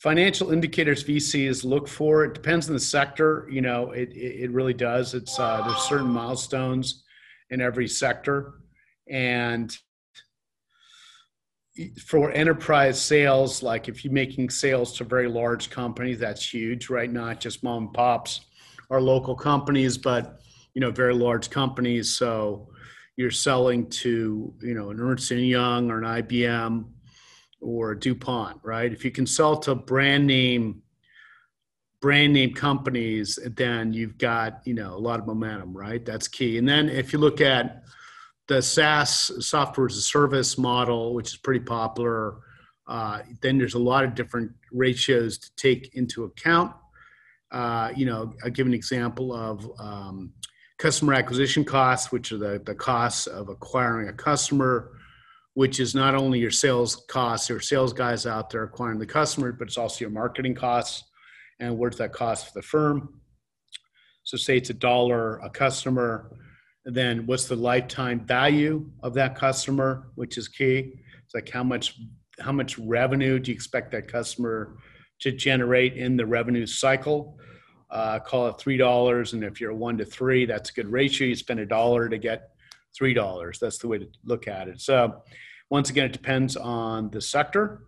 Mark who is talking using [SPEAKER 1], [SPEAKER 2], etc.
[SPEAKER 1] financial indicators VCs look for. It depends on the sector. You know, it it, really does. It's uh, there's certain milestones in every sector, and for enterprise sales, like if you're making sales to very large companies, that's huge, right? Not just mom and pops or local companies, but you know, very large companies. So you're selling to you know an Ernst and Young or an IBM or DuPont, right? If you consult a brand name brand name companies, then you've got you know a lot of momentum, right? That's key. And then if you look at the SaaS software as a service model, which is pretty popular, uh, then there's a lot of different ratios to take into account. Uh, you know, I'll give an example of um, customer acquisition costs, which are the, the costs of acquiring a customer, which is not only your sales costs, your sales guys out there acquiring the customer, but it's also your marketing costs and what's that cost for the firm. So say it's a dollar a customer, then what's the lifetime value of that customer, which is key. It's like how much how much revenue do you expect that customer to generate in the revenue cycle? Uh, call it three dollars, and if you're one to three, that's a good ratio. You spend a dollar to get three dollars. That's the way to look at it. So, once again, it depends on the sector.